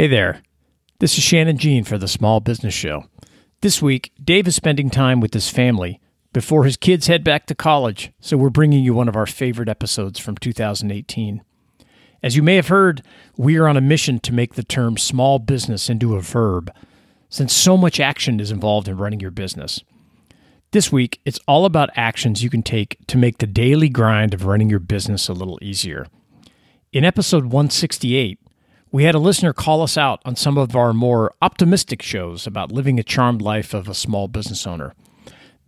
Hey there. This is Shannon Jean for the Small Business Show. This week, Dave is spending time with his family before his kids head back to college, so we're bringing you one of our favorite episodes from 2018. As you may have heard, we are on a mission to make the term small business into a verb, since so much action is involved in running your business. This week, it's all about actions you can take to make the daily grind of running your business a little easier. In episode 168, we had a listener call us out on some of our more optimistic shows about living a charmed life of a small business owner.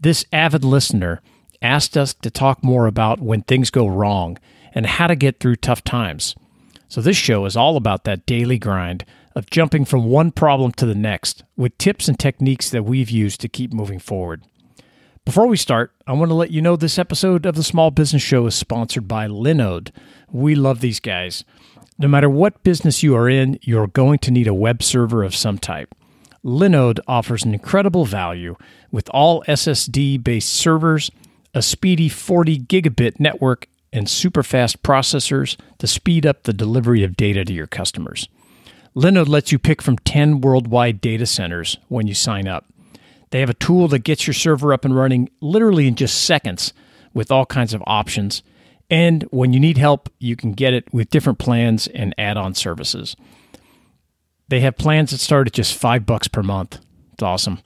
This avid listener asked us to talk more about when things go wrong and how to get through tough times. So, this show is all about that daily grind of jumping from one problem to the next with tips and techniques that we've used to keep moving forward. Before we start, I want to let you know this episode of the Small Business Show is sponsored by Linode. We love these guys. No matter what business you are in, you're going to need a web server of some type. Linode offers an incredible value with all SSD based servers, a speedy 40 gigabit network, and super fast processors to speed up the delivery of data to your customers. Linode lets you pick from 10 worldwide data centers when you sign up. They have a tool that gets your server up and running literally in just seconds with all kinds of options. And when you need help, you can get it with different plans and add on services. They have plans that start at just five bucks per month. It's awesome.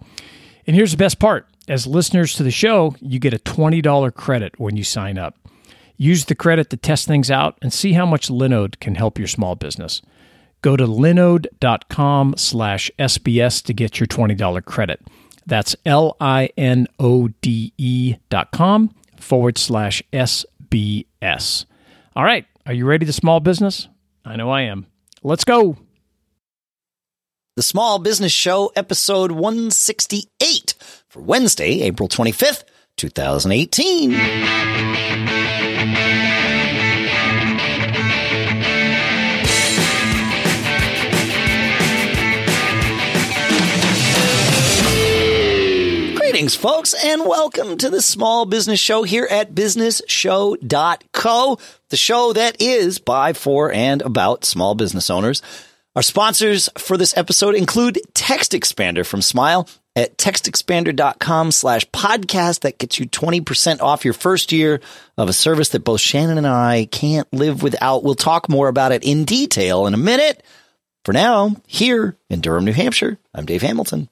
And here's the best part as listeners to the show, you get a $20 credit when you sign up. Use the credit to test things out and see how much Linode can help your small business. Go to linode.com slash SBS to get your $20 credit. That's L I N O D E dot com forward slash SBS. All right. Are you ready to small business? I know I am. Let's go. The Small Business Show, episode 168 for Wednesday, April 25th, 2018. Greetings, folks, and welcome to the Small Business Show here at businessshow.co, the show that is by, for, and about small business owners. Our sponsors for this episode include Text Expander from Smile at textexpander.com slash podcast. That gets you 20% off your first year of a service that both Shannon and I can't live without. We'll talk more about it in detail in a minute. For now, here in Durham, New Hampshire, I'm Dave Hamilton.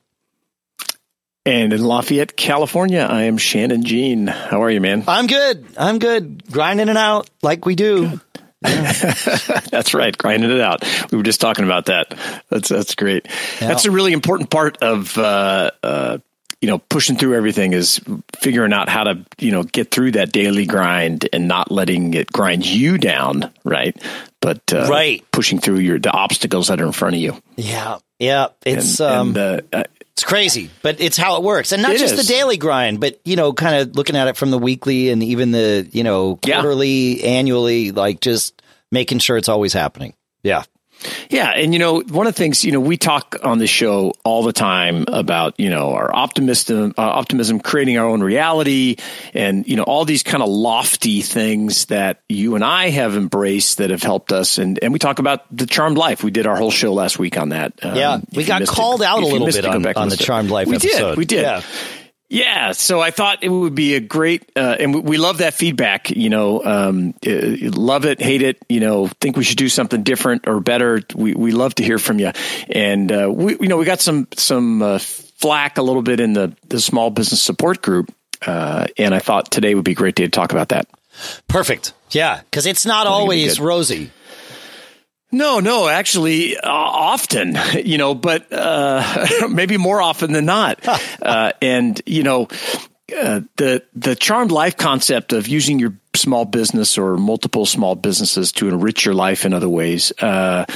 And in Lafayette, California, I am Shannon Jean. How are you, man? I'm good. I'm good. Grinding it out like we do. that's right, grinding it out. We were just talking about that. That's that's great. Yeah. That's a really important part of uh, uh, you know pushing through everything is figuring out how to you know get through that daily grind and not letting it grind you down, right? But uh, right, pushing through your the obstacles that are in front of you. Yeah, yeah. It's and, um, and, uh, it's crazy, but it's how it works. And not just is. the daily grind, but, you know, kind of looking at it from the weekly and even the, you know, quarterly, yeah. annually, like just making sure it's always happening. Yeah. Yeah, and you know, one of the things you know we talk on the show all the time about you know our optimism, uh, optimism, creating our own reality, and you know all these kind of lofty things that you and I have embraced that have helped us, and and we talk about the charmed life. We did our whole show last week on that. Um, yeah, we got called it, out a little bit on, on the charmed life. We episode. did, we did. Yeah. Yeah, so I thought it would be a great, uh, and we love that feedback. You know, um, uh, love it, hate it. You know, think we should do something different or better. We we love to hear from you, and uh, we you know we got some some uh, flack a little bit in the the small business support group, uh, and I thought today would be a great day to talk about that. Perfect. Yeah, because it's not always rosy. No, no, actually, uh, often, you know, but uh, maybe more often than not. uh, and you know, uh, the the charmed life concept of using your small business or multiple small businesses to enrich your life in other ways. Uh,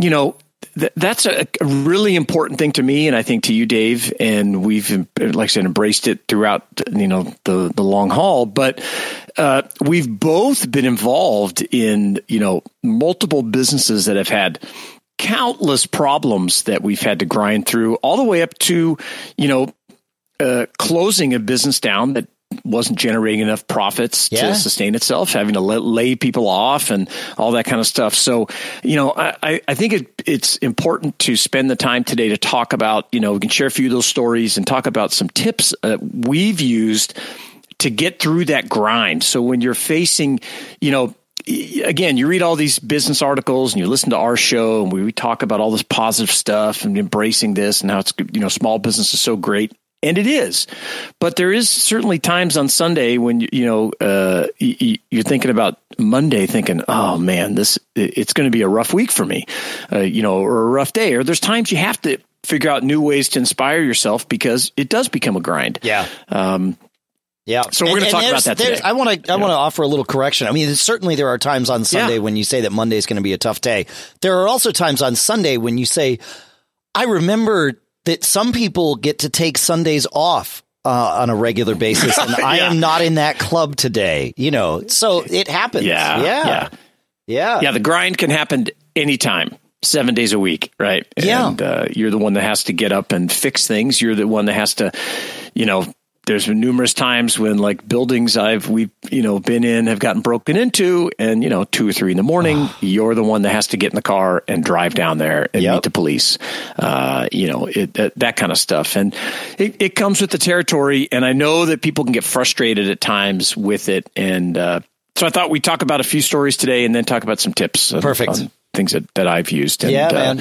you know, th- that's a, a, really important thing to me, and I think to you, Dave. And we've, like I said, embraced it throughout, you know, the the long haul. But uh, we've both been involved in, you know, multiple businesses that have had countless problems that we've had to grind through, all the way up to, you know, uh, closing a business down that wasn't generating enough profits Yeah. to sustain itself, having to let, lay people off and all that kind of stuff. So, you know, I, I- think it, it's important to spend the time today to talk about, you know, we can share a few of those stories and talk about some tips uh, we've used to get through that grind. So when you're facing, you know, again, you read all these business articles and you listen to our show and we, we talk about all this positive stuff and embracing this and how it's, you know, small business is so great. And it is, but there is certainly times on Sunday when you, you know uh, y- y- you're thinking about Monday, thinking, "Oh man, this it's going to be a rough week for me," uh, you know, or a rough day. Or there's times you have to figure out new ways to inspire yourself because it does become a grind. Yeah. Um, Yeah. So we're gonna talk about that today. I want to I want to offer a little correction. I mean, certainly there are times on Sunday Yeah. when you say that Monday is going to be a tough day. There are also times on Sunday when you say, I remember that some people get to take Sundays off. Uh, on a regular basis, and I am not in that club today. You know, so it happens. Yeah, yeah, yeah. yeah. yeah, the grind can happen anytime, seven days a week, right? Yeah. And uh, you're the one that has to get up and fix things. You're the one that has to, you know, there's been numerous times when like buildings I've we've you know been in have gotten broken into, and you know two or three in the morning, you're the one that has to get in the car and drive down there and Yep. meet the police. Uh, you know it, that, that kind of stuff, and it, it comes with the territory. And I know that people can get frustrated at times with it, and uh, so I thought we'd talk about a few stories today, and then talk about some tips. Perfect. on things that, that I've used. And, Yeah, uh,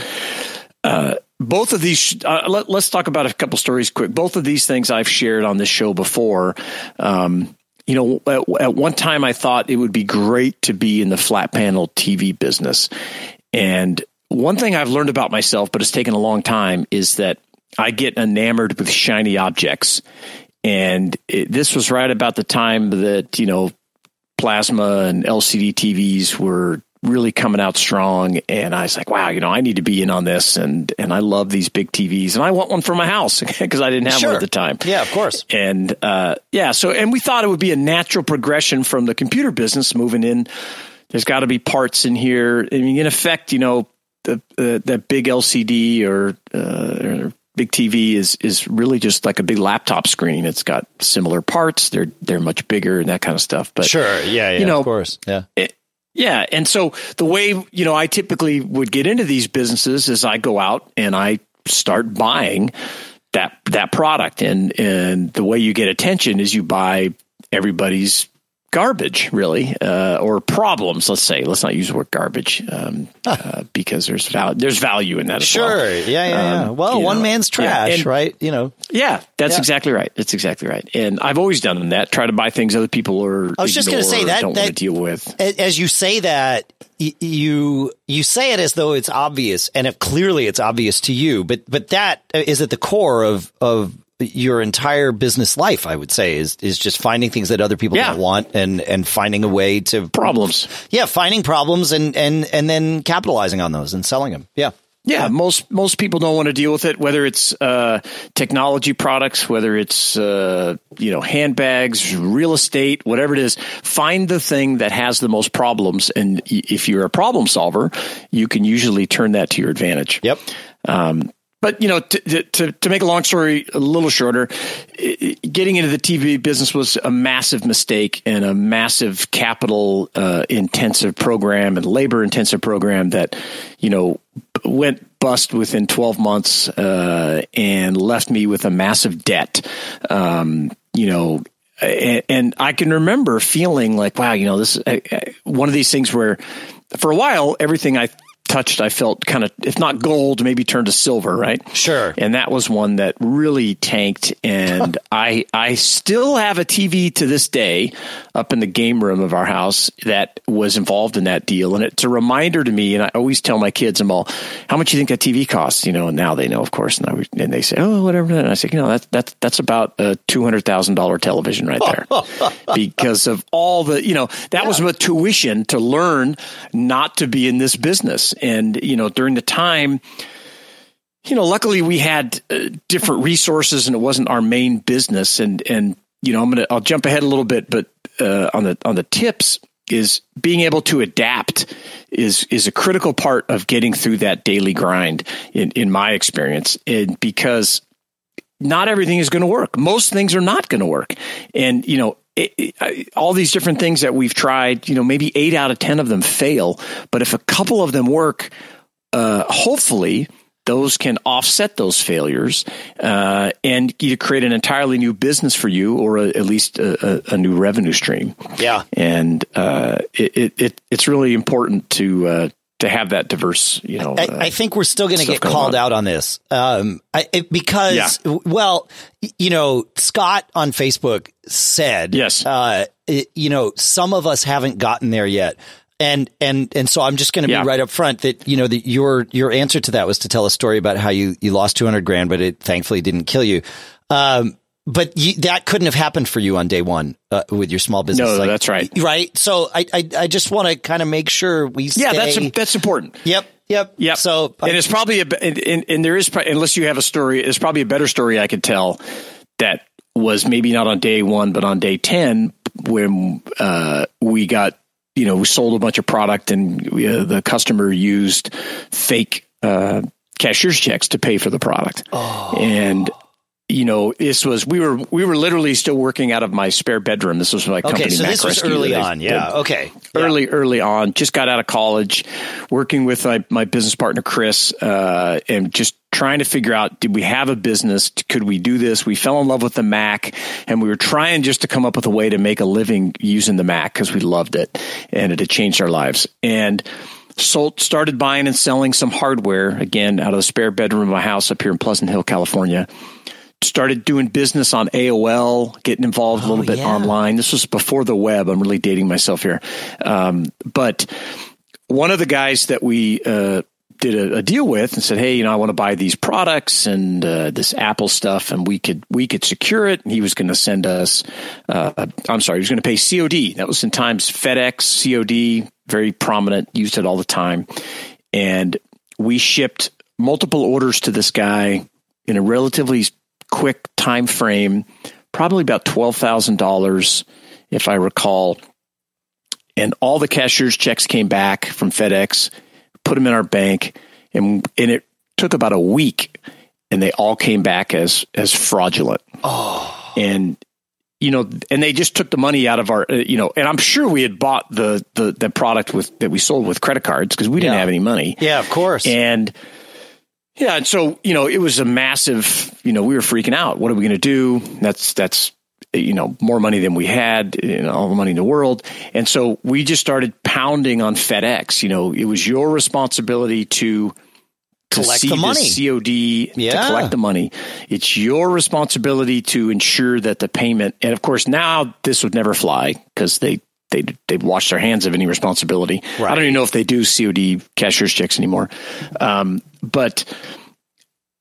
man. Both of these uh, let, us talk about a couple stories quick. Both of these things i've shared on this show before um, you know at, at one time i thought it would be great to be in the flat panel tv business. And one thing i've learned about myself but it's taken a long time is that i get enamored with shiny objects. And it, this was right about the time that you know plasma and LCD TVs were really coming out strong and I was like wow you know I need to be in on this and and I love these big TVs and I want one for my house because I didn't have Sure. one at the time Yeah, of course. and uh, yeah so and we thought it would be a natural progression from the computer business moving in there's got to be parts in here I mean in effect you know the uh, that big LCD or, uh, or big TV is is really just like a big laptop screen it's got similar parts they're they're much bigger and that kind of stuff but Sure. Yeah. Yeah. you know, of course. Yeah. it- yeah, and so the way you know I typically would get into these businesses is I go out and I start buying that that product, and and the way you get attention is you buy everybody's garbage, really, uh, or problems. Let's say, let's not use the word garbage um, uh, because there's val- there's value in that. As Sure. well. Yeah. Yeah. Yeah. Um, well, one know, man's yeah, trash, and- right? You know. Yeah, that's Yeah. exactly right. That's exactly right. And I've always done that. Try to buy things other people are. I was just gonna say that- don't that- want to deal with. As you say that, y- you you say it as though it's obvious, and if clearly it's obvious to you, but but that is at the core of of your entire business life. I would say is is just finding things that other people Yeah. don't want, and and finding a way to Problems. Yeah, finding problems and and and then capitalizing on those and selling them. Yeah. Yeah, most most people don't want to deal with it. Whether it's uh, technology products, whether it's uh, you know handbags, real estate, whatever it is, find the thing that has the most problems. And if you're a problem solver, you can usually turn that to your advantage. Yep. Um, but you know, to, to to make a long story a little shorter, i- i- getting into the TV business was a massive mistake and a massive capital uh, intensive program and labor intensive program that you know went bust within 12 months uh, and left me with a massive debt. Um, you know, and, I can remember feeling like, wow, you know, this is uh, uh, one of these things where for a while everything I touched, I felt kind of, if not gold, maybe turned to silver, right? Sure. And that was one that really tanked. And I, I still have a TV to this day up in the game room of our house that was involved in that deal. And it's a reminder to me. And I always tell my kids, I'm all, how much you think that TV costs? You know, and now they know, of course. And, I, and they say, oh, whatever. And I say, you know, that's, that's, that's about a $200,000 television right there because of all the, you know, that was my tuition to learn not to be in this business. And, you know, during the time, you know, luckily we had uh, different resources and it wasn't our main business. And, and, you know, I'm going to, I'll jump ahead a little bit, but, uh, on the, on the tips is being able to adapt is, is a critical part of getting through that daily grind in, in my experience. And because not everything is going to work. Most things are not going to work. And, you know, it, it, all these different things that we've tried, you know, maybe eight out of 10 of them fail. But if a couple of them work, uh, hopefully those can offset those failures uh, and either create an entirely new business for you or a, at least a, a, a, new revenue stream. Yeah. And uh, it, it, it's really important to, uh, to have that diverse, you know. I, I think we're still going to get called on. out on this, um, I, it, because, yeah. well, you know, Scott on Facebook said, yes, uh, it, you know, some of us haven't gotten there yet. And and and so I'm just going to yeah. be right up front that you know that your your answer to that was to tell a story about how you you lost 200 grand, but it thankfully didn't kill you. Um, but you, that couldn't have happened for you on day one uh, with your small business. No, like, that's right. Right. So I I, I just want to kind of make sure we. Stay. Yeah, that's that's important. Yep. Yep. Yep. So and it's probably a and, and, and there is unless you have a story, it's probably a better story I could tell that was maybe not on day one, but on day ten when uh, we got you know we sold a bunch of product and we, uh, the customer used fake uh, cashier's checks to pay for the product, oh. and you know, this was we were we were literally still working out of my spare bedroom. This was my company. Okay, so Mac this was Rescue early on. Yeah. Okay. Early, yeah. early on. Just got out of college, working with my, my business partner Chris, uh, and just trying to figure out did we have a business? Could we do this? We fell in love with the Mac, and we were trying just to come up with a way to make a living using the Mac because we loved it, and it had changed our lives. And sold, started buying and selling some hardware again out of the spare bedroom of my house up here in Pleasant Hill, California started doing business on AOL, getting involved oh, a little bit yeah. online. This was before the web. I'm really dating myself here. Um, but one of the guys that we uh, did a, a, deal with and said, "Hey, you know, I want to buy these products and uh, this Apple stuff, and we could we could secure it." And he was going to send us. Uh, I'm sorry, he was going to pay COD. That was in times FedEx COD, very prominent, used it all the time, and we shipped multiple orders to this guy in a relatively quick time frame, probably about twelve thousand dollars, if I recall. And all the cashier's checks came back from FedEx, put them in our bank, and and it took about a week, and they all came back as as fraudulent. Oh, and you know, and they just took the money out of our, uh, you know, and I'm sure we had bought the the, the product with that we sold with credit cards because we didn't yeah. have any money. Yeah, of course. And yeah, and so you know, it was a massive. You know, we were freaking out. What are we going to do? That's that's you know more money than we had, you know, all the money in the world, and so we just started pounding on FedEx. You know, it was your responsibility to collect the money, COD yeah. to collect the money. It's your responsibility to ensure that the payment, and of course now this would never fly because they they they've washed their hands of any responsibility. Right. I don't even know if they do COD cashier's checks anymore. Um, but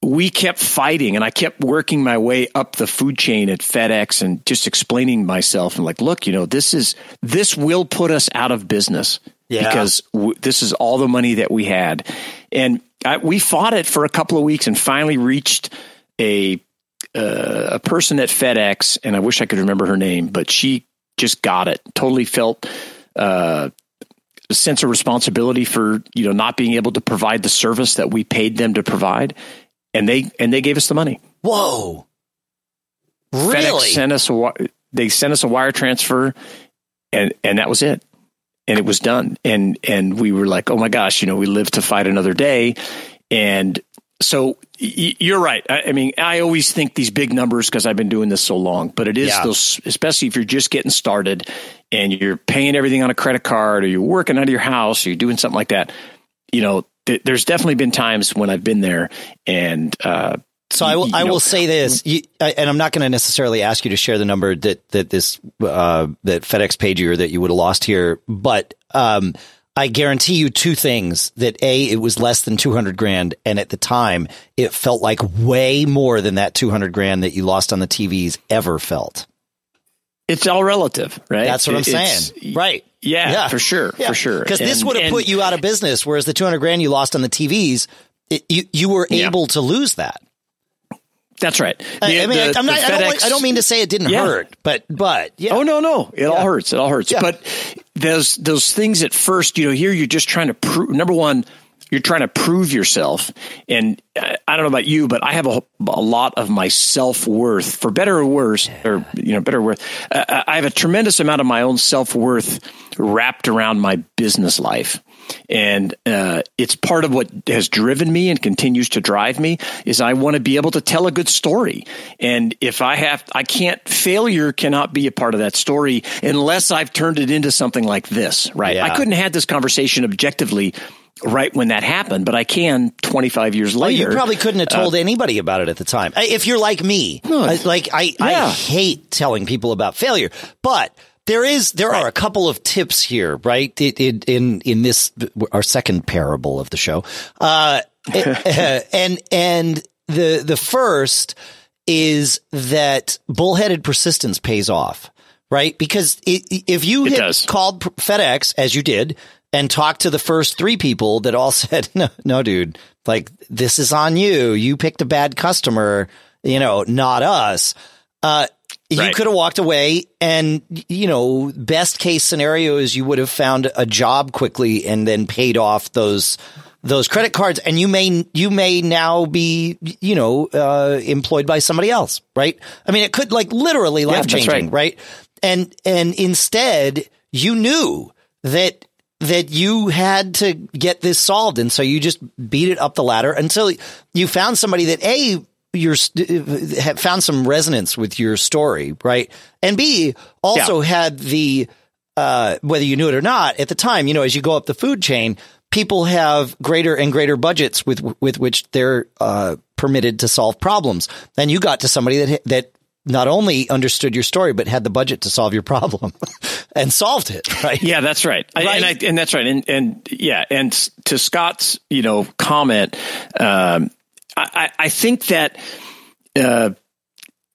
we kept fighting and I kept working my way up the food chain at FedEx and just explaining myself and like, look, you know, this is, this will put us out of business yeah. because w- this is all the money that we had. And I, we fought it for a couple of weeks and finally reached a, uh, a person at FedEx. And I wish I could remember her name, but she just got it. Totally felt uh, a sense of responsibility for you know not being able to provide the service that we paid them to provide, and they and they gave us the money. Whoa! Really? FedEx sent us a they sent us a wire transfer, and and that was it, and it was done. And and we were like, oh my gosh, you know, we live to fight another day, and so you're right. I, mean, I always think these big numbers because I've been doing this so long, but it is yeah. those, especially if you're just getting started and you're paying everything on a credit card or you're working out of your house or you're doing something like that. You know, th- there's definitely been times when I've been there and, uh, so I will. I will say this, you, and I'm not going to necessarily ask you to share the number that that this uh, that FedEx paid you or that you would have lost here, but um, I guarantee you two things that A, it was less than 200 grand. And at the time, it felt like way more than that 200 grand that you lost on the TVs ever felt. It's all relative, right? That's what I'm saying. Right. Yeah, yeah, for sure. Yeah. For sure. Because this would have put you out of business. Whereas the 200 grand you lost on the TVs, it, you, you were yeah. able to lose that. That's right. The, I, mean, the, I'm not, I, don't, I, don't, mean to say it didn't yeah. hurt, but but yeah. Oh no, no, it yeah. all hurts. It all hurts. But those those things at first, you know, here you're just trying to prove. Number one, you're trying to prove yourself. And I don't know about you, but I have a, a lot of my self worth, for better or worse, or you know, better or worse. Uh, I have a tremendous amount of my own self worth wrapped around my business life and uh, it's part of what has driven me and continues to drive me is i want to be able to tell a good story and if i have i can't failure cannot be a part of that story unless i've turned it into something like this right Yeah. i couldn't have had this conversation objectively right when that happened but i can 25 years Well, later you probably couldn't have told anybody about it at the time. If you're like me, I- like I, I hate telling people about failure, but there is there are a couple of tips here, right? In in in, in this our second parable of the show, uh, and and the the first is that bullheaded persistence pays off, right? Because it, if you It had does. called FedEx as you did and talked to the first three people that all said, no, no, dude, like this is on you. You picked a bad customer, you know, not us. Uh, you Right. could have walked away and, you know, best case scenario is you would have found a job quickly and then paid off those, those credit cards and you may, you may now be, you know, uh, employed by somebody else, right? I mean, it could like literally life changing, right. right? And, and instead you knew that that you had to get this solved. And so you just beat it up the ladder until you found somebody that A, you're st- had found some resonance with your story, right? And B, also had the, uh, whether you knew it or not at the time, you know, as you go up the food chain, people have greater and greater budgets with, with which they're, uh, permitted to solve problems. And you got to somebody that, that not only understood your story, but had the budget to solve your problem and solved it, right? Yeah, that's right. I, and, I, and that's right. And, and yeah, and to Scott's, you know, comment, um, I, I think that, uh,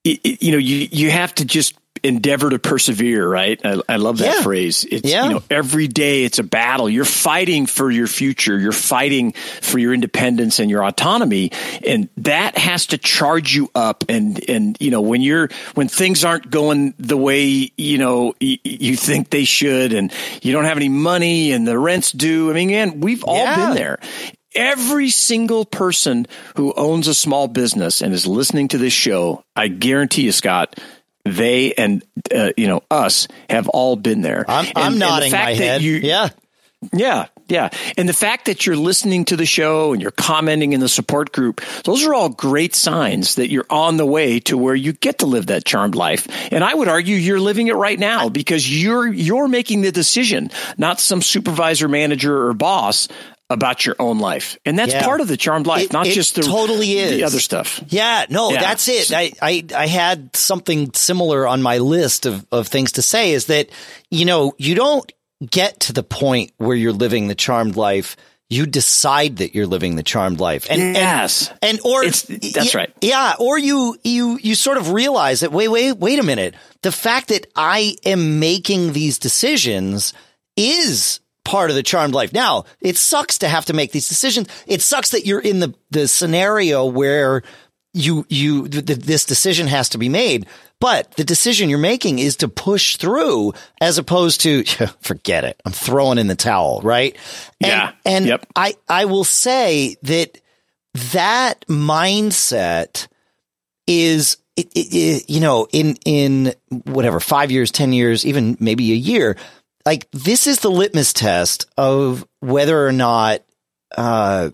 you know, you, you have to just endeavor to persevere, right? I, I love that Yeah. phrase. It's, Yeah. you know, every day it's a battle. You're fighting for your future. You're fighting for your independence and your autonomy. And that has to charge you up. And, and, you know, when you're, when things aren't going the way, you know, y- you think they should and you don't have any money and the rent's due. I mean, man, we've all Yeah. been there. Every single person who owns a small business and is listening to this show, I guarantee you, Scott, they and uh, you know us have all been there. I'm, And- I'm nodding fact my that head. you- yeah. yeah, yeah. And the fact that you're listening to the show and you're commenting in the support group, those are all great signs that you're on the way to where you get to live that charmed life. And I would argue you're living it right now because you're you're making the decision, not some supervisor, manager, or boss about your own life. And that's Yeah. part of the charmed life, It- not it just the totally is the other stuff. Yeah, no, Yeah. that's it. I, I, I had something similar on my list of, of things to say is that, you know, you don't get to the point where you're living the charmed life. You decide that you're living the charmed life. And, Yes. and, and or It's- that's y- right. Yeah. Or you, you, you sort of realize that, wait, wait, wait a minute. The fact that I am making these decisions is part of the charmed life. Now, it sucks to have to make these decisions. It sucks that you're in the, the scenario where you, you, th- th- this decision has to be made. But the decision you're making is to push through as opposed to forget it. I'm throwing in the towel, right? And, Yeah. And Yep. I, I will say that that mindset is it, it, it- you know in in whatever five years ten years even maybe a year like this is the litmus test of whether or not uh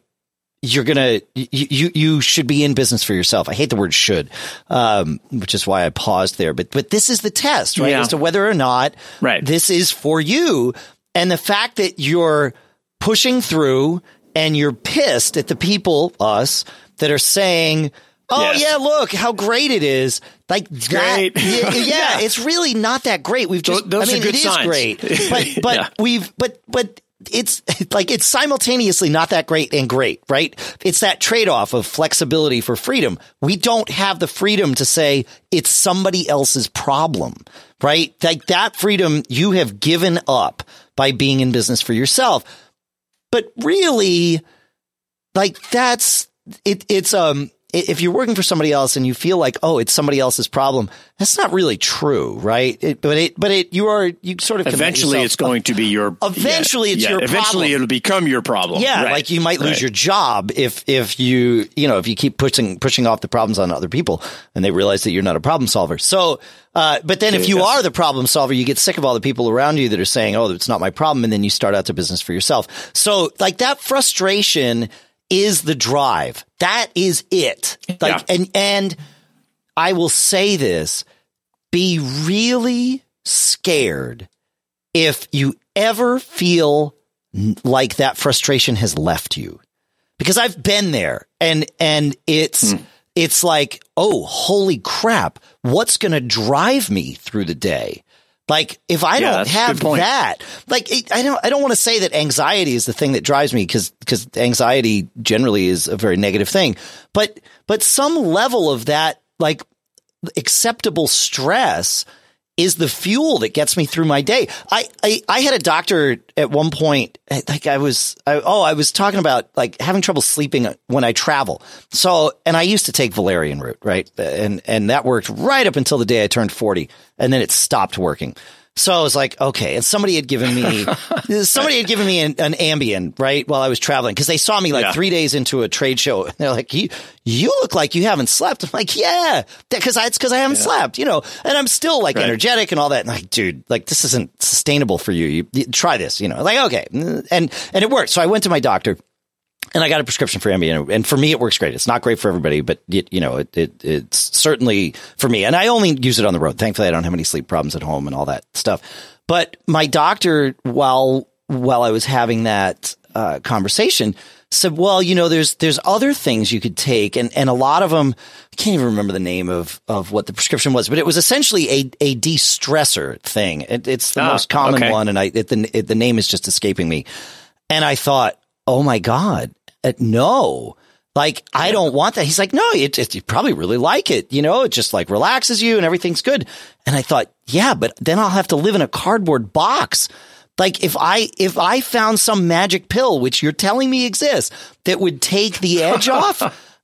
you're gonna you, you you should be in business for yourself. I hate the word should, um, which is why I paused there. But but this is the test, right? Yeah. As to whether or not Right. this is for you, and the fact that you're pushing through and you're pissed at the people, us, that are saying, "Oh Yes. yeah, look how great it is." Like that, great. yeah, yeah, it's really not that great. We've just, Those I mean, are good it is signs. great, but but Yeah. we've but but it's like it's simultaneously not that great and great, right? It's that trade off of flexibility for freedom. We don't have the freedom to say it's somebody else's problem, right? Like that freedom you have given up by being in business for yourself. But really, like that's it, it's um if you're working for somebody else and you feel like, oh, it's somebody else's problem, that's not really true, right? It, but it, but it, you are, you sort of eventually it's going to be your. Eventually, yeah, it's yeah, your. Eventually, problem. it'll become your problem. Yeah, right. like you might lose right. your job if if you you know if you keep pushing pushing off the problems on other people and they realize that you're not a problem solver. So, uh, but then if you are the problem solver, you get sick of all the people around you that are saying, "Oh, it's not my problem," and then you start out to business for yourself. So, like that frustration is the drive. That is it. Like, yeah. and, and I will say this, be really scared if you ever feel like that frustration has left you. Because I've been there and, and it's, mm. it's like, oh, holy crap. What's going to drive me through the day? Like if I yeah, don't have that, like I don't, I don't want to say that anxiety is the thing that drives me because, because anxiety generally is a very negative thing, but, but some level of that, like acceptable stress is the fuel that gets me through my day. I, I, I had a doctor at one point, like I was, I, oh, I was talking about like having trouble sleeping when I travel. So, and I used to take valerian root, right? And, and that worked right up until the day I turned 40 and then it stopped working. So I was like, okay. And somebody had given me, somebody had given me an, an Ambien, right? While I was traveling. Cause they saw me like yeah. three days into a trade show. And they're like, you, you look like you haven't slept. I'm like, yeah, cause I, it's cause I haven't yeah. slept, you know, and I'm still like right. energetic and all that. And like, dude, like this isn't sustainable for you. You, you try this, you know, like, okay. And, and it worked. So I went to my doctor and I got a prescription for Ambien, and for me, it works great. It's not great for everybody, but it, you know, it, it, it's certainly for me. And I only use it on the road. Thankfully, I don't have any sleep problems at home and all that stuff. But my doctor, while while I was having that uh, conversation, said, "Well, you know, there's there's other things you could take, and and a lot of them. I can't even remember the name of of what the prescription was, but it was essentially a a de stressor thing. It, it's the ah, most common okay. one, and I it, the it, the name is just escaping me. And I thought, oh my God, uh, no. Like, I don't want that. He's like, no, it, it, you probably really like it. You know, it just like relaxes you and everything's good. And I thought, yeah, but then I'll have to live in a cardboard box. Like if I, if I found some magic pill, which you're telling me exists that would take the edge off,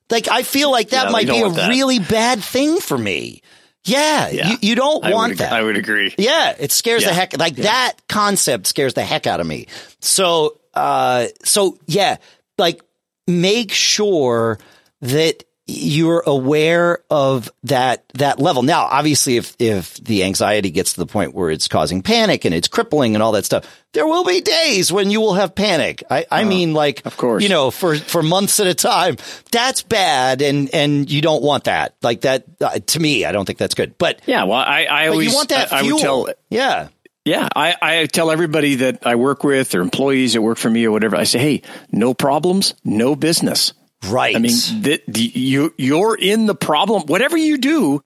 like I feel like that yeah, might be a really bad thing for me. Yeah, yeah. You, you, don't I want that. I would agree. Yeah, it scares yeah. the heck like that concept scares the heck out of me. So uh, so yeah, like make sure that you're aware of that that level. Now, obviously, if if the anxiety gets to the point where it's causing panic and it's crippling and all that stuff, there will be days when you will have panic. I, I uh, mean, like, of course, you know, for for months at a time. That's bad, and and you don't want that. Like that uh, to me, I don't think that's good. But yeah, well, I I always want that I, fuel. I would tell, yeah. Yeah, I, I tell everybody that I work with or employees that work for me or whatever, I say, hey, no problems, no business. Right. I mean, the, the, you, you're in the problem. Whatever you do,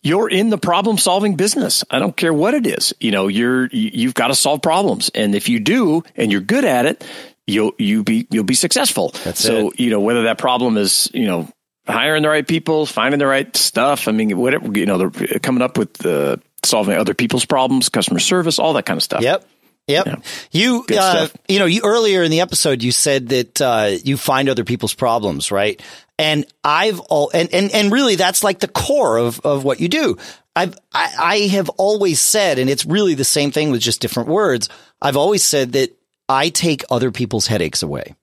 you're in the problem solving business. I don't care what it is. You know, you're, you've got to solve problems. And if you do and you're good at it, you'll, you be, you'll be successful. That's so, it. you know, whether that problem is, you know, hiring the right people, finding the right stuff. I mean, whatever, you know, they're coming up with the, solving other people's problems, customer service, all that kind of stuff. Yep. Yep. Yeah. You, uh, you know, you earlier in the episode, you said that, uh, you find other people's problems, right? And I've all, and, and, and really that's like the core of, of what you do. I've, I, I have always said, and it's really the same thing with just different words. I've always said that I take other people's headaches away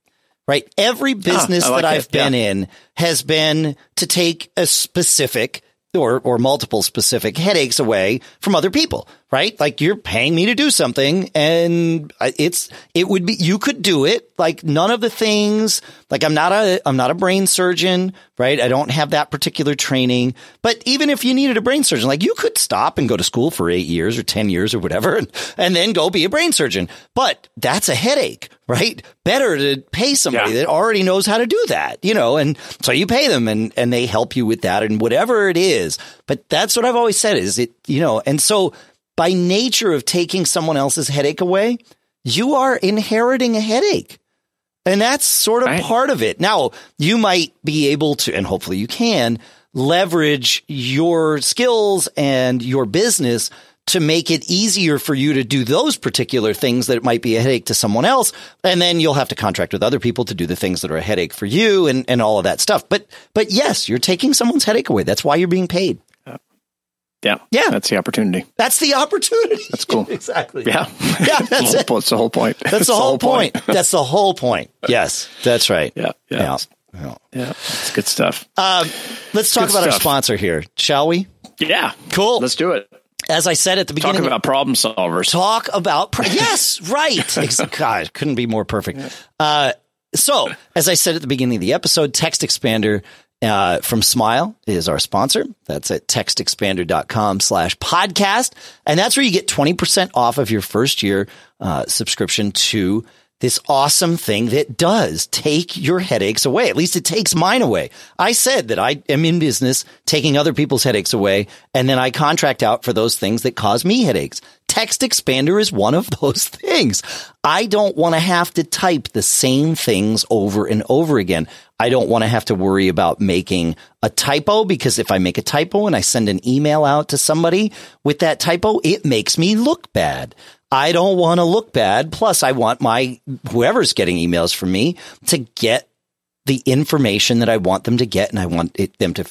right? Every business like that I've it. been yeah. in has been to take a specific or or multiple specific headaches away from other people, right? Like you're paying me to do something and it's it would be you could do it like none of the things like I'm not a I'm not a brain surgeon, right? I don't have that particular training, but even if you needed a brain surgeon, like you could stop and go to school for 8 years or 10 years or whatever and, and then go be a brain surgeon. But that's a headache, right? Better to pay somebody yeah. that already knows how to do that, you know, and so you pay them and, and they help you with that and whatever it is. But that's what I've always said is it, you know, and so by nature of taking someone else's headache away, you are inheriting a headache. And that's sort of right. part of it. Now, you might be able to, and hopefully you can leverage your skills and your business to make it easier for you to do those particular things that might be a headache to someone else. And then you'll have to contract with other people to do the things that are a headache for you and, and all of that stuff. But, but yes, you're taking someone's headache away. That's why you're being paid. Yeah. Yeah. That's the opportunity. That's the opportunity. That's cool. exactly. Yeah. Yeah, that's, that's the it. whole, that's the whole point. That's the whole point. That's the whole point. Yes, that's right. Yeah. Yeah. Yeah. Yeah. It's good stuff. Um, let's talk Good about our sponsor here, shall we? yeah. Cool. Let's do it. As I said at the beginning, Talk about problem solvers. talk about pr- yes, right. God, couldn't be more perfect. Uh, so, as I said at the beginning of the episode, Text Expander uh, from Smile is our sponsor. That's at textexpander.com slash podcast. And that's where you get 20% off of your first year uh, subscription to this awesome thing that does take your headaches away. At least it takes mine away. I said that I am in business taking other people's headaches away, and then I contract out for those things that cause me headaches. Text Expander is one of those things. I don't want to have to type the same things over and over again. I don't want to have to worry about making a typo because if I make a typo and I send an email out to somebody with that typo, it makes me look bad. I don't want to look bad. Plus, I want my whoever's getting emails from me to get the information that I want them to get, and I want it, them to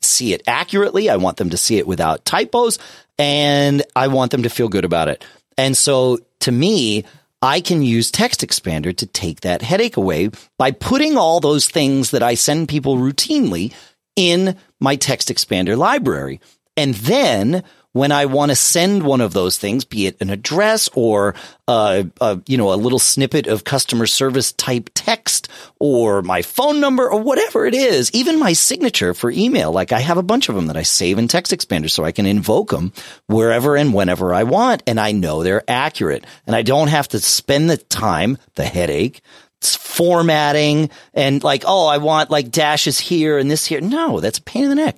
see it accurately. I want them to see it without typos, and I want them to feel good about it. And so, to me, I can use Text Expander to take that headache away by putting all those things that I send people routinely in my Text Expander library. And then when I want to send one of those things, be it an address or uh, uh, you know a little snippet of customer service type text or my phone number or whatever it is, even my signature for email, like I have a bunch of them that I save in Text Expander so I can invoke them wherever and whenever I want, and I know they're accurate, and I don't have to spend the time, the headache, formatting and like, oh, I want like dashes here and this here. No, that's a pain in the neck.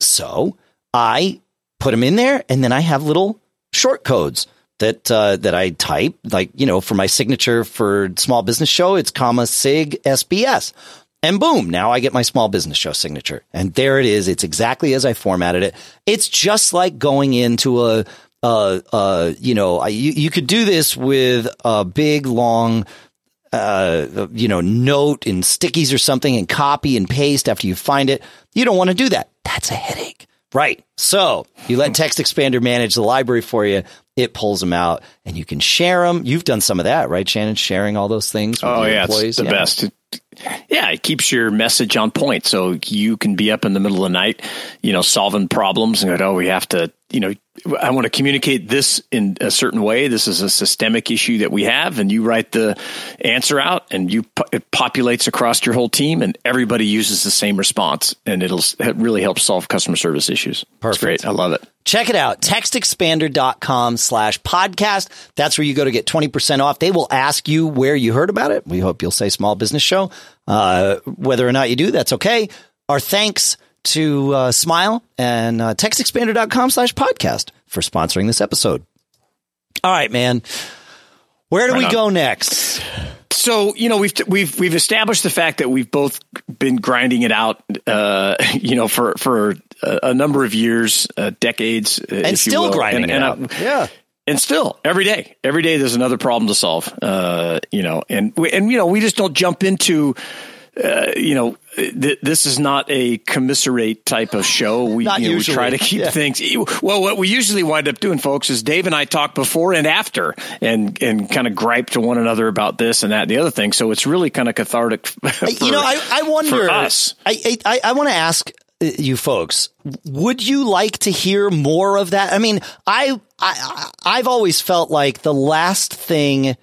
So I put them in there, and then I have little short codes that uh, that I type. Like you know, for my signature for small business show, it's comma sig SBS, and boom, now I get my small business show signature, and there it is. It's exactly as I formatted it. It's just like going into a. Uh, you know, I, you, you could do this with a big, long, uh, you know, note in stickies or something and copy and paste after you find it. You don't want to do that. That's a headache. Right. So you let Text Expander manage the library for you. It pulls them out and you can share them. You've done some of that, right, Shannon? Sharing all those things with Oh yeah, employees. it's the best. Yeah, it keeps your message on point, so you can be up in the middle of the night, you know, solving problems, and go, "Oh, we have to, you know, I want to communicate this in a certain way. This is a systemic issue that we have, and you write the answer out, and you it populates across your whole team, and everybody uses the same response, and it'll it really help solve customer service issues. It's Perfect. great. I love it. Check it out. Textexpander.com slash podcast. That's where you go to get 20% off. They will ask you where you heard about it. We hope you'll say small business show. Uh, whether or not you do, that's okay. Our thanks to uh, Smile and uh, textexpander.com slash podcast for sponsoring this episode. All right, man. Where do Right we on. go next? So you know we've we've we've established the fact that we've both been grinding it out, uh, you know, for for a, a number of years, uh, decades, uh, And if you still will. grinding and, it and out. I- yeah. and still every day, every day there's another problem to solve. Uh, you know, and we, and you know we just don't jump into. Uh, you know, th- this is not a commiserate type of show. We, you know, we try to keep Yeah. things. Well, what we usually wind up doing, folks, is Dave and I talk before and after, and and kind of gripe to one another about this and that and the other thing. So it's really kind of cathartic. For, you know, I, I wonder. us. I I, I want to ask uh, you folks: Would you like to hear more of that? I mean, I I I've always felt like the last thing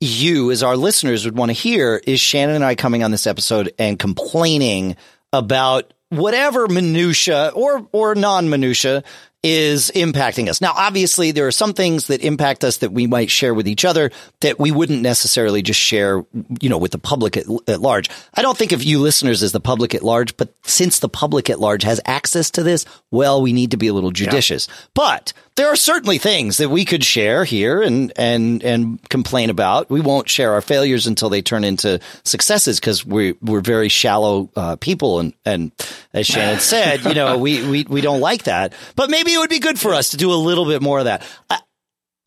you, as our listeners, would want to hear is Shannon and I coming on this episode and complaining about whatever minutia or or non minutia is impacting us. Now, obviously, there are some things that impact us that we might share with each other that we wouldn't necessarily just share, you know, with the public at, at large. I don't think of you listeners as the public at large, but since the public at large has access to this, well, we need to be a little judicious. But there are certainly things that we could share here and and and complain about. We won't share our failures until they turn into successes because we we're very shallow uh, people and and as Shannon said, you know, we we we don't like that. But maybe maybe it would be good for us to do a little bit more of that. I,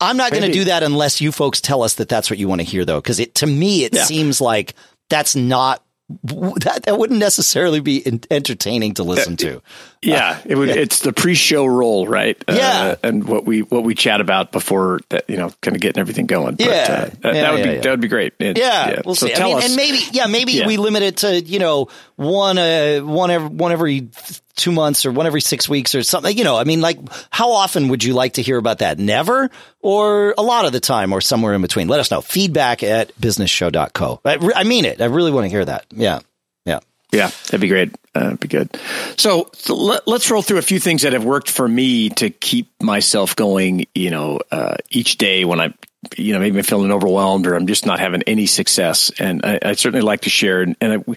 I'm not going to do that unless you folks tell us that that's what you want to hear, though, because it to me it yeah. seems like that's not that that wouldn't necessarily be entertaining to listen to. Yeah, it would. Yeah. It's the pre-show role, right? Uh, yeah, uh, and what we what we chat about before that, you know, kind of getting everything going. But, yeah, uh, that, yeah, that, would be that would be great. It, yeah, we'll so see. I mean, us. and maybe yeah, maybe we limit it to you know one uh one every one every two months or one every six weeks or something. You know, I mean, like how often would you like to hear about that? Never or a lot of the time or somewhere in between. Let us know. Feedback at businessshow.co. I, I mean it. I really want to hear that. Yeah. Yeah. Yeah, that'd be great. Uh, be good. So, so let, us roll through a few things that have worked for me to keep myself going. You know, uh, each day when I, you know, maybe I'm feeling overwhelmed or I'm just not having any success, and I, I certainly like to share. And, and I,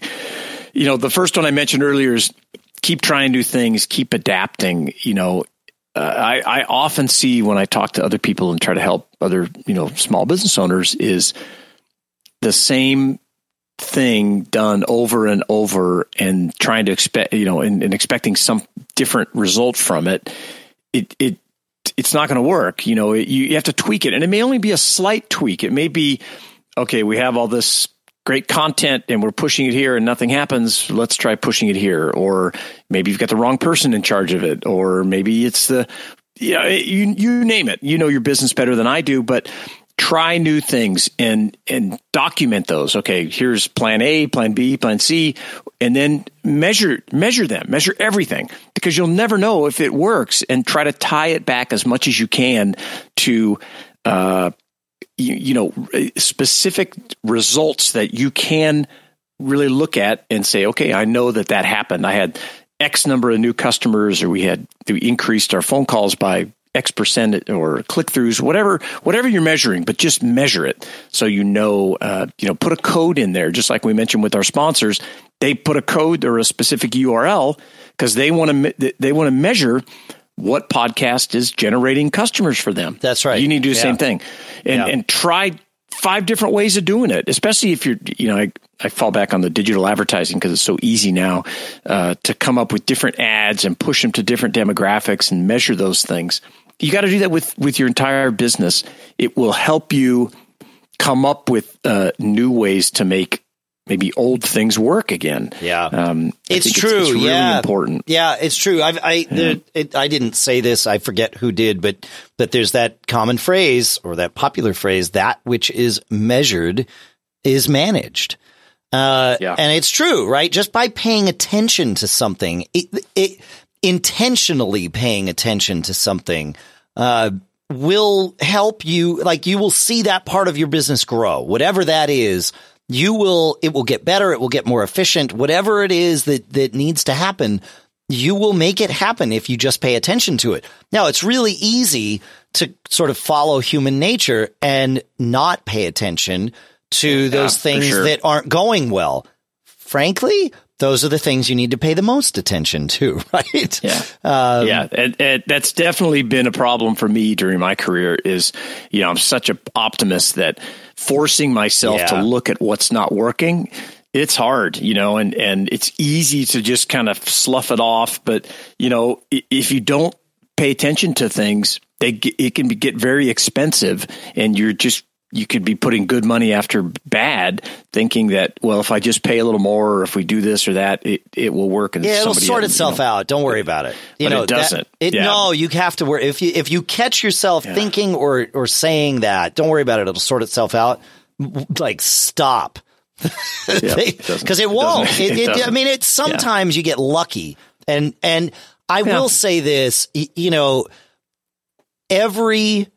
you know, the first one I mentioned earlier is keep trying new things, keep adapting. You know, uh, I, I often see when I talk to other people and try to help other, you know, small business owners is the same thing done over and over and trying to expect, you know, and, and expecting some different result from it, it, it, it's not going to work. You know, it, you, you have to tweak it and it may only be a slight tweak. It may be, okay, we have all this great content and we're pushing it here and nothing happens. Let's try pushing it here. Or maybe you've got the wrong person in charge of it. Or maybe it's the, yeah, you, you name it. You know your business better than I do, but try new things and and document those okay here's plan a plan b plan c and then measure measure them measure everything because you'll never know if it works and try to tie it back as much as you can to uh, you, you know specific results that you can really look at and say okay i know that that happened i had X number of new customers, or we had we increased our phone calls by X percent or click throughs, whatever, whatever you're measuring, but just measure it so you know, uh, you know, put a code in there, just like we mentioned with our sponsors. They put a code or a specific URL because they want to they want to measure what podcast is generating customers for them. That's right. You need to do the yeah. same thing, and yeah. and try five different ways of doing it. Especially if you're, you know, I, I fall back on the digital advertising because it's so easy now uh, to come up with different ads and push them to different demographics and measure those things you got to do that with with your entire business. It will help you come up with uh, new ways to make maybe old things work again. Yeah, um, it's true. It's, it's really yeah. important. Yeah, it's true. I've, I yeah. There, it, I didn't say this. I forget who did, but but there's that common phrase or that popular phrase: "That which is measured is managed." Uh, yeah. and it's true, right? Just by paying attention to something, it, it intentionally paying attention to something uh, will help you. Like you will see that part of your business grow, whatever that is. You will. It will get better. It will get more efficient. Whatever it is that that needs to happen, you will make it happen if you just pay attention to it. Now, it's really easy to sort of follow human nature and not pay attention to those yeah, things sure. that aren't going well. Frankly, those are the things you need to pay the most attention to, right? Yeah, um, yeah. And, and that's definitely been a problem for me during my career. Is you know I'm such an optimist that forcing myself yeah. to look at what's not working it's hard, you know, and, and it's easy to just kind of slough it off. But, you know, if you don't pay attention to things, they, it can be, get very expensive and you're just you could be putting good money after bad, thinking that well, if I just pay a little more, or if we do this or that, it, it will work. And yeah, it'll sort itself you know, out. Don't worry about it. You know, it doesn't. That, it, yeah. No, you have to worry. If you if you catch yourself yeah. thinking or or saying that, don't worry about it. It'll sort itself out. Like stop, because it won't. It, it, I mean, it. sometimes you get lucky, and and I will say this. You know, every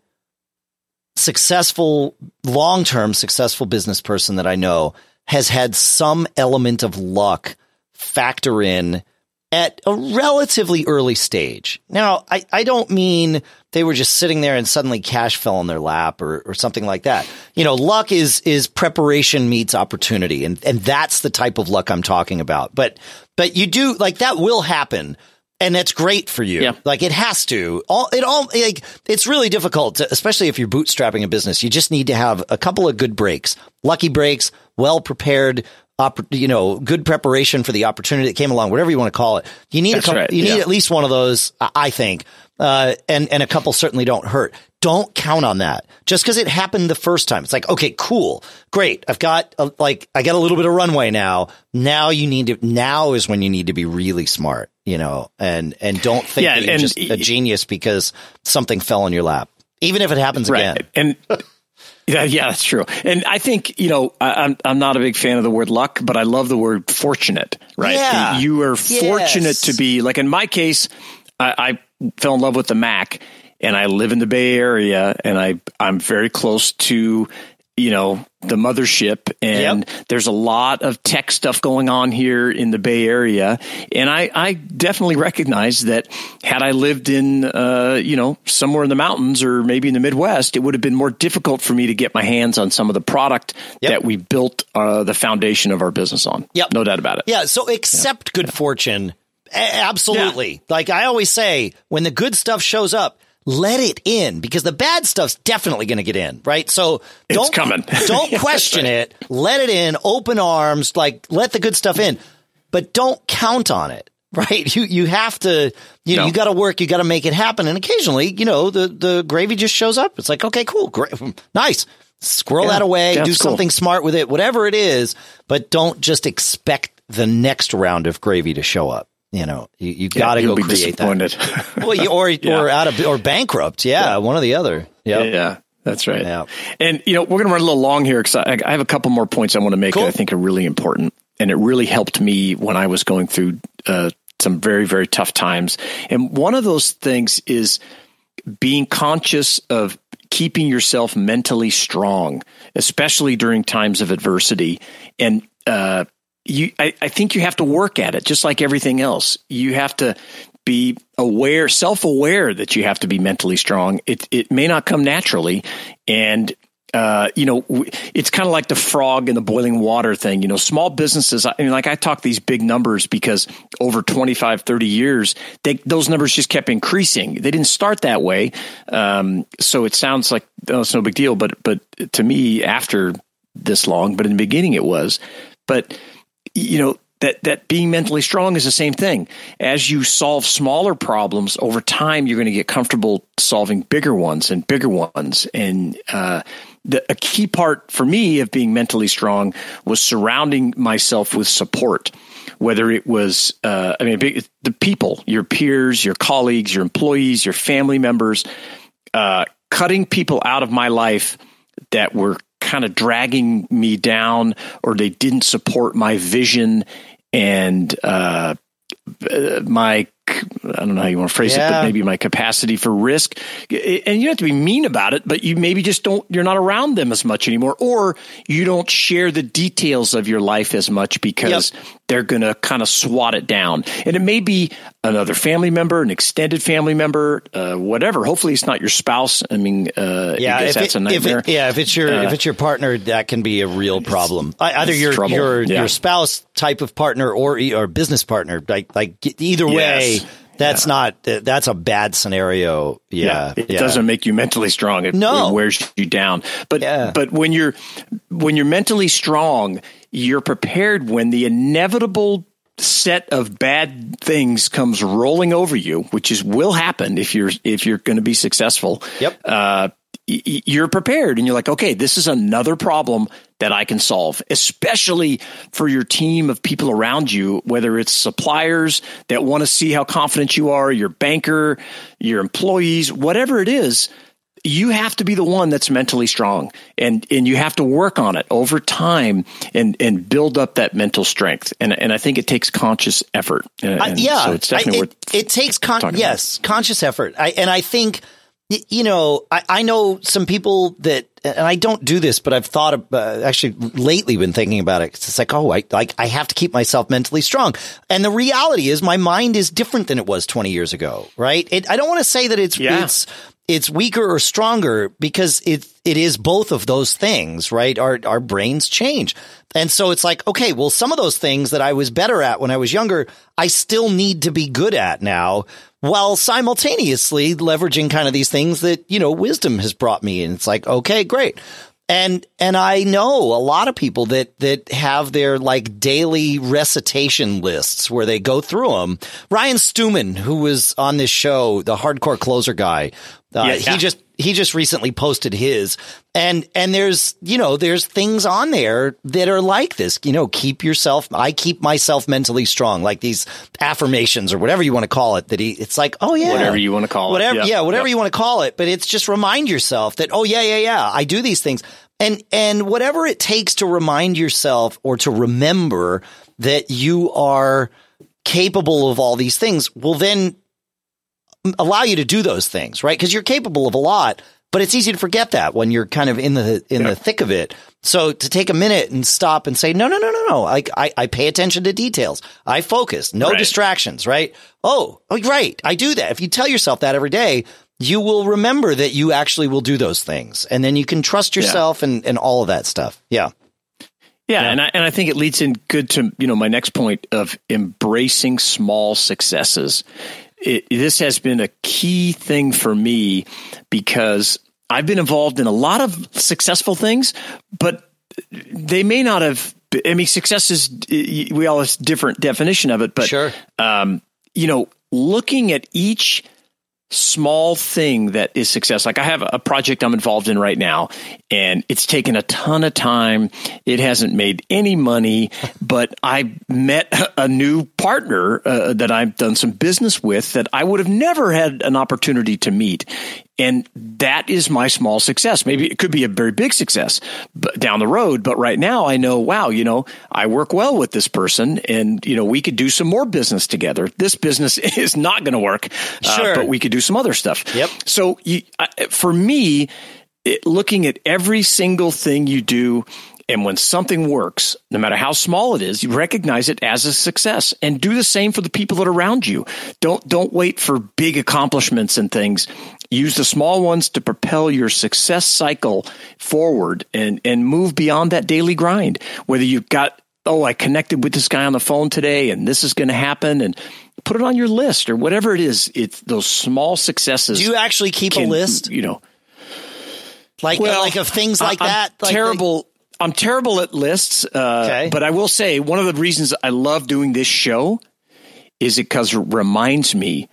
successful, long term successful business person that I know has had some element of luck factor in at a relatively early stage. Now, I, I don't mean they were just sitting there and suddenly cash fell in their lap or, or something like that. You know, luck is is preparation meets opportunity, and and that's the type of luck I'm talking about. But but you do like that will happen and that's great for you. Yeah. Like it has to. All it all like it's really difficult, to, especially if you're bootstrapping a business. You just need to have a couple of good breaks, lucky breaks, well prepared opp- you know, good preparation for the opportunity that came along, whatever you want to call it. You need That's a couple, right, you need yeah. at least one of those, I- I think. Uh, and, and a couple certainly don't hurt. Don't count on that. Just because it happened the first time. It's like, okay, cool. Great. I've got a, like, I got a little bit of runway now. Now you need to, now is when you need to be really smart, you know, and, and don't think Yeah, that you're just a genius because something fell in your lap. Even if it happens again. And yeah, yeah, that's true. And I think, you know, I, I'm, I'm not a big fan of the word luck, but I love the word fortunate, right? Yeah. You are fortunate Yes. to be like in my case, I, I fell in love with the Mac and I live in the Bay Area and I, I'm very close to, you know, the mothership and there's a lot of tech stuff going on here in the Bay Area. And I, I definitely recognize that had I lived in, uh, you know, somewhere in the mountains or maybe in the Midwest, it would have been more difficult for me to get my hands on some of the product Yep. that we built uh, the foundation of our business on. Yep. No doubt about it. Yeah. So accept good fortune. A- absolutely. Like I always say, when the good stuff shows up, let it in because the bad stuff's definitely going to get in, right? So don't coming. don't question it. Let it in, open arms, like let the good stuff in, but don't count on it. Right. You, you have to, you know, No. you got to work, you got to make it happen. And occasionally, you know, the, the gravy just shows up. It's like, okay, cool. Great. Hmm, nice. Squirrel Yeah. that away, do it's cool. something smart with it, whatever it is, but don't just expect the next round of gravy to show up. You know, you, you got to You'll go be create that. Well, you, or Yeah. or out of or bankrupt. Yeah, one or the other. Yep. Yeah, that's right. Yeah. And you know, we're going to run a little long here because I, I have a couple more points I want to make Cool. that I think are really important, and it really helped me when I was going through uh, some very very tough times. And one of those things is being conscious of keeping yourself mentally strong, especially during times of adversity. And uh, you, I, I think you have to work at it, just like everything else. You have to be aware, self-aware that you have to be mentally strong. It it may not come naturally, and uh, you know, it's kind of like the frog in the boiling water thing. You know, small businesses, I mean, like I talk these big numbers because over 25, 30 years, they, those numbers just kept increasing. They didn't start that way. Um, so it sounds like oh, it's no big deal, but, but to me, after this long, but in the beginning it was. But, you know, that, that being mentally strong is the same thing. As you solve smaller problems over time, you're going to get comfortable solving bigger ones and bigger ones. And uh, the, a key part for me of being mentally strong was surrounding myself with support. Whether it was, uh, I mean, big, the people, your peers, your colleagues, your employees, your family members, uh, cutting people out of my life that were kind of dragging me down or they didn't support my vision and uh, my I don't know how you want to phrase it, but maybe my capacity for risk. And you don't have to be mean about it, but you maybe just don't, you're not around them as much anymore, or you don't share the details of your life as much because they're going to kind of swat it down. And it may be another family member, an extended family member, uh, whatever. Hopefully it's not your spouse. I mean, uh, Yeah, I guess if that's it, a if nightmare. it, yeah, if it's your Uh, if it's your partner, that can be a real problem. Either your trouble, your yeah. your spouse type of partner or or business partner, like like either way, Yes. That's not that's a bad scenario. Yeah, it yeah. doesn't make you mentally strong. It, No. it wears you down. But Yeah. but when you're when you're mentally strong, you're prepared when the inevitable set of bad things comes rolling over you, which is will happen if you're if you're going to be successful. Yep. Uh, you're prepared and you're like, okay, this is another problem that I can solve, especially for your team of people around you, whether it's suppliers that want to see how confident you are, your banker, your employees, whatever it is. You have to be the one that's mentally strong and, and you have to work on it over time and, and build up that mental strength. And, and I think it takes conscious effort. And, I- yeah, So it's definitely I- worth it, it takes con- talking about. yes conscious effort. I, and I think you know I, I know some people that and I don't do this, but I've thought of, uh, actually lately been thinking about it. It's like oh I like I have to keep myself mentally strong, and the reality is my mind is different than it was twenty years ago. Right? It, I don't want to say that it's Yeah. it's it's weaker or stronger because it it is both of those things, right? Our our brains change. And so it's like, okay, well some of those things that I was better at when I was younger, I still need to be good at now while simultaneously leveraging kind of these things that, you know, wisdom has brought me and it's like, okay, great. And and I know a lot of people that that have their like daily recitation lists where they go through them. Ryan Stewman, who was on this show, the hardcore closer guy, uh, Yeah, he just he just recently posted his and and there's you know there's things on there that are like this you know keep yourself i keep myself mentally strong like these affirmations or whatever you want to call it that he it's like oh yeah Whatever you wanna call it. whatever Yep. yeah whatever Yep. you want to call it but it's just remind yourself that oh yeah yeah yeah i do these things and and whatever it takes to remind yourself or to remember that you are capable of all these things will then allow you to do those things, right? Because you're capable of a lot, but it's easy to forget that when you're kind of in the in the thick of it. So to take a minute and stop and say, no, no, no, no, no. Like I, I pay attention to details. I focus. No Right. distractions, right? Oh, oh, right. I do that. If you tell yourself that every day, you will remember that you actually will do those things. And then you can trust yourself and, and all of that stuff. Yeah. Yeah, and I and I think it leads in good to you know my next point of embracing small successes. It, this has been a key thing for me because I've been involved in a lot of successful things, but they may not have. I mean, success is we all have a different definition of it, but Sure. um, you know, looking at each small thing that is success. Like I have a project I'm involved in right now, and it's taken a ton of time. It hasn't made any money, but I met a new partner uh, that I've done some business with that I would have never had an opportunity to meet. And that is my small success. Maybe it could be a very big success down the road. But right now I know, wow, you know, I work well with this person and, you know, we could do some more business together. This business is not going to work, uh, Sure. but we could do some other stuff. Yep. So you, for me, it, looking at every single thing you do, and when something works, no matter how small it is, you recognize it as a success, and do the same for the people that are around you. Don't don't wait for big accomplishments and things. Use the small ones to propel your success cycle forward, and and move beyond that daily grind. Whether you've got oh, I connected with this guy on the phone today, and this is going to happen, and put it on your list or whatever it is. It's those small successes. Do you actually keep a list? You know, Like, well, like of things like I'm that? Like- terrible. I'm terrible at lists. Uh, Okay. But I will say one of the reasons I love doing this show is because it reminds me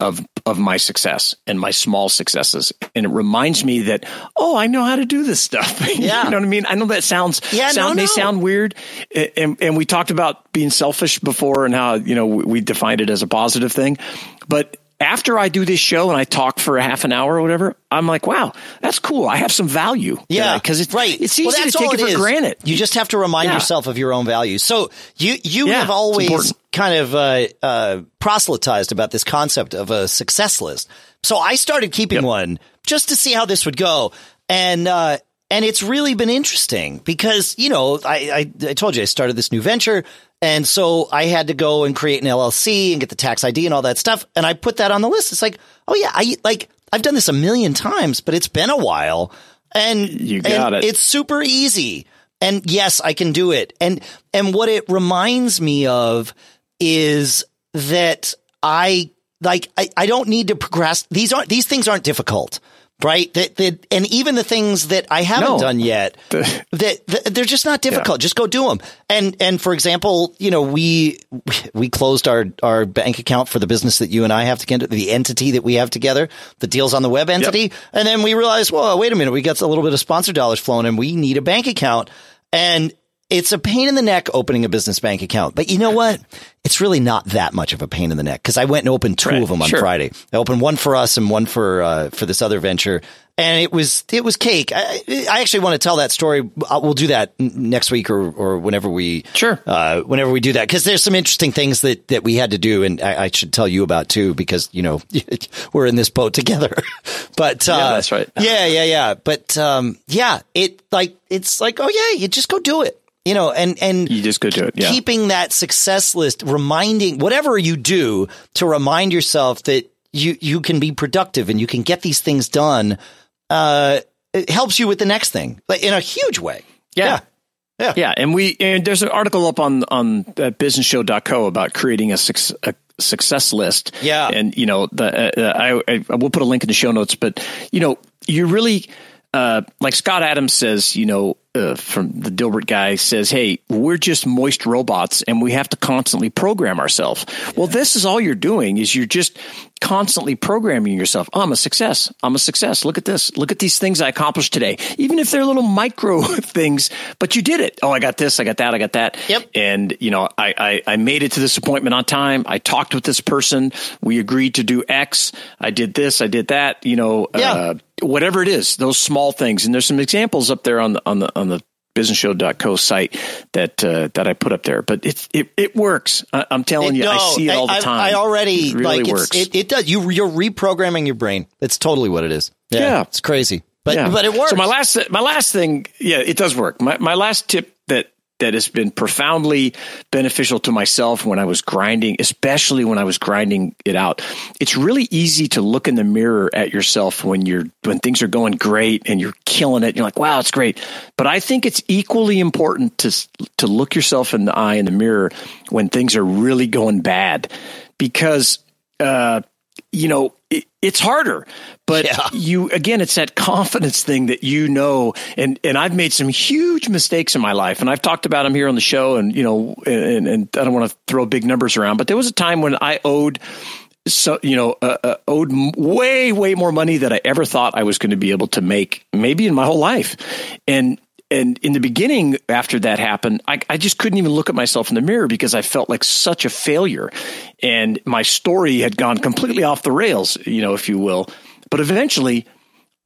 of of my success and my small successes, and it reminds me that oh, I know how to do this stuff. Yeah. you know what I mean. I know that sounds Yeah, sound, no, may no. sound weird, and and we talked about being selfish before and how you know we, we defined it as a positive thing, but. After I do this show and I talk for a half an hour or whatever, I'm like, wow, that's cool. I have some value. Yeah, because it's right. It's easy Well, to take all it for granted. You just have to remind Yeah. yourself of your own value. So you you Yeah, have always kind of uh, uh, proselytized about this concept of a success list. So I started keeping one just to see how this would go, and uh, and it's really been interesting because you know I, I I told you I started this new venture. And so I had to go and create an LLC and get the tax ID and all that stuff. And I put that on the list. It's like, oh yeah, I like I've done this a million times, but it's been a while. And You got and it. It's super easy. And yes, I can do it. And and what it reminds me of is that I like I, I don't need to progress. These aren't these things aren't difficult. Right. That, that, and even the things that I haven't No. done yet, that, that they're just not difficult. Just go do them. And, and for example, you know, we, we closed our, our bank account for the business that you and I have together, the entity that we have together, the deals on the web entity. And then we realized, well, wait a minute, we got a little bit of sponsor dollars flowing and we need a bank account. And it's a pain in the neck opening a business bank account. But you know what? It's really not that much of a pain in the neck because I went and opened two Right, of them on sure. Friday. I opened one for us and one for uh, for this other venture, and it was it was cake. I, I actually want to tell that story. Uh, We'll do that next week or or whenever we Sure. uh, whenever we do that because there's some interesting things that that we had to do, and I, I should tell you about too because you know we're in this boat together. but uh, Yeah, that's right. Yeah, yeah, yeah. But um, yeah, it like it's like oh yeah, you just go do it. You know, and and You just go do it. Yeah. keeping that success list, reminding whatever you do to remind yourself that you you can be productive and you can get these things done. Uh, it helps you with the next thing, like in a huge way. Yeah. Yeah. Yeah. And we, and there's an article up on, on uh, businessshow.co about creating a, suc- a success list. Yeah. And, you know, the, uh, I, I, I will put a link in the show notes, but, you know, you really, uh, like Scott Adams says, you know, uh, from the Dilbert guy says, "Hey, we're just moist robots, and we have to constantly program ourselves." Well, this is all you're doing is you're just constantly programming yourself. Oh, I'm a success. I'm a success. Look at this. Look at these things I accomplished today. Even if they're little micro things, but you did it. Oh, I got this. I got that. I got that. Yep. And you know, I I, I made it to this appointment on time. I talked with this person. We agreed to do X. I did this. I did that. You know. Yeah. Uh, whatever it is, those small things. And there's some examples up there on the on the on the businessshow.co site that uh, that I put up there. But it it, it works. I, am telling It- you, I see it all the I- time. I, already it really like works. It's, it, it does. You you're reprogramming your brain. It's totally what it is. Yeah, Yeah. it's crazy, but Yeah. but it works. So my last my last thing, yeah, it does work. My my last tip that that has been profoundly beneficial to myself when I was grinding, especially when I was grinding it out. It's really easy to look in the mirror at yourself when you're when things are going great and you're killing it. You're like, "Wow, it's great." But I think it's equally important to to look yourself in the eye in the mirror when things are really going bad because uh you know, it, it's harder, but Yeah. you again, it's that confidence thing that you know. And and I've made some huge mistakes in my life, and I've talked about them here on the show. And you know, and, and I don't want to throw big numbers around, but there was a time when I owed. So you know, uh, uh, owed way way more money than I ever thought I was going to be able to make, maybe in my whole life, and and in the beginning, after that happened, I, I just couldn't even look at myself in the mirror because I felt like such a failure. And my story had gone completely off the rails, you know, if you will. But eventually,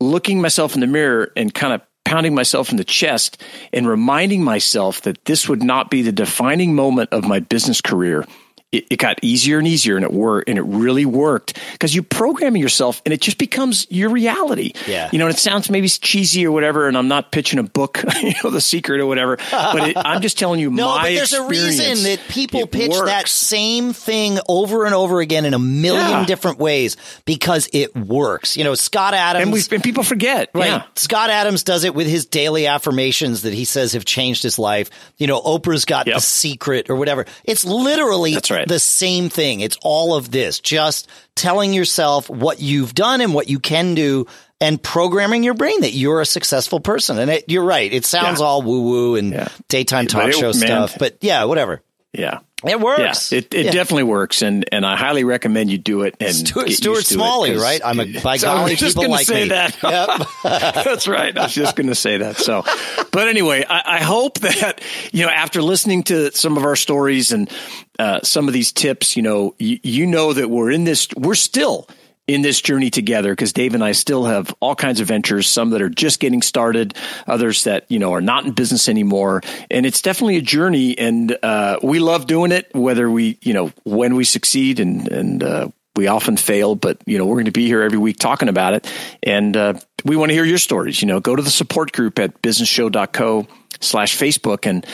looking myself in the mirror and kind of pounding myself in the chest and reminding myself that this would not be the defining moment of my business career. It, it got easier and easier, and it worked, and it really worked because you programming yourself, and it just becomes your reality. Yeah. you know, and it sounds maybe cheesy or whatever, and I'm not pitching a book, you know, The Secret or whatever, but it, I'm just telling you no, my but there's a reason that people It pitch that same thing over and over again in a million Yeah. different ways because it works. You know, Scott Adams and we and people forget, Right. Yeah. Scott Adams does it with his daily affirmations that he says have changed his life. You know, Oprah's got Yep. the secret or whatever. It's literally That's right. the same thing. It's all of this. Just telling yourself what you've done and what you can do and programming your brain that you're a successful person. And it, you're right. It sounds Yeah. all woo woo and Yeah. daytime talk it- show man. stuff. But yeah, whatever. Yeah. It works. Yeah, it, it Yeah. definitely works, and and I highly recommend you do it. And Stuart, get Stuart used to it, Smalley, 'cause- right? I'm a by So I golly was just people like say me. that. Yep. That's right. I was just going to say that. So, but anyway, I, I hope that you know after listening to some of our stories and uh, some of these tips, you know, you, you know that we're in this. We're still in this journey together because Dave and I still have all kinds of ventures, some that are just getting started, others that, you know, are not in business anymore. And it's definitely a journey and, uh, we love doing it, whether we, you know, when we succeed and, and, uh, we often fail, but you know we're going to be here every week talking about it, and uh, we want to hear your stories. You know, go to the support group at businessshow.co slash Facebook and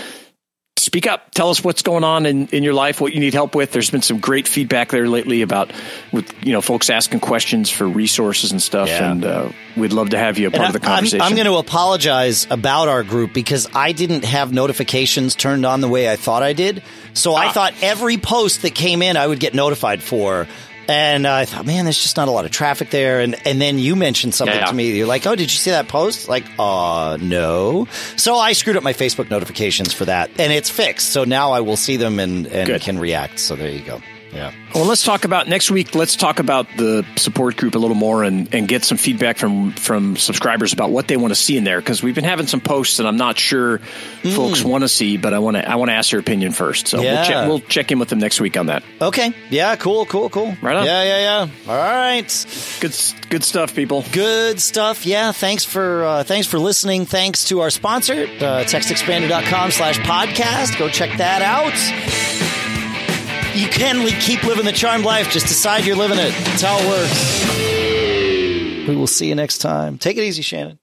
speak up. Tell us what's going on in, in your life, what you need help with. There's been some great feedback there lately about with you know folks asking questions for resources and stuff, Yeah. and uh, we'd love to have you a part And of the I- I'm- conversation. I'm, going to apologize about our group because I didn't have notifications turned on the way I thought I did. So I Ah. thought every post that came in, I would get notified for. And I thought, man, there's just not a lot of traffic there. And and then you mentioned something Yeah, to me. You're like, oh, did you see that post? Like, uh, no. So I screwed up my Facebook notifications for that, and it's fixed. So now I will see them and and Good. can react. So there you go. Yeah. Well, let's talk about next week. Let's talk about the support group a little more and, and get some feedback from from subscribers about what they want to see in there because we've been having some posts that I'm not sure folks want to see, but I want to I want to ask their opinion first. So Hmm. Yeah. we'll check we'll check in with them next week on that. Okay. Yeah. Cool. Cool. Cool. Right on. Yeah. Yeah. Yeah. All right. Good good stuff, people. Good stuff. Yeah. Thanks for uh, thanks for listening. Thanks to our sponsor, uh, textexpander.com slash podcast. Go check that out. You can keep living the charmed life. Just decide you're living it. That's how it works. We will see you next time. Take it easy, Shannon.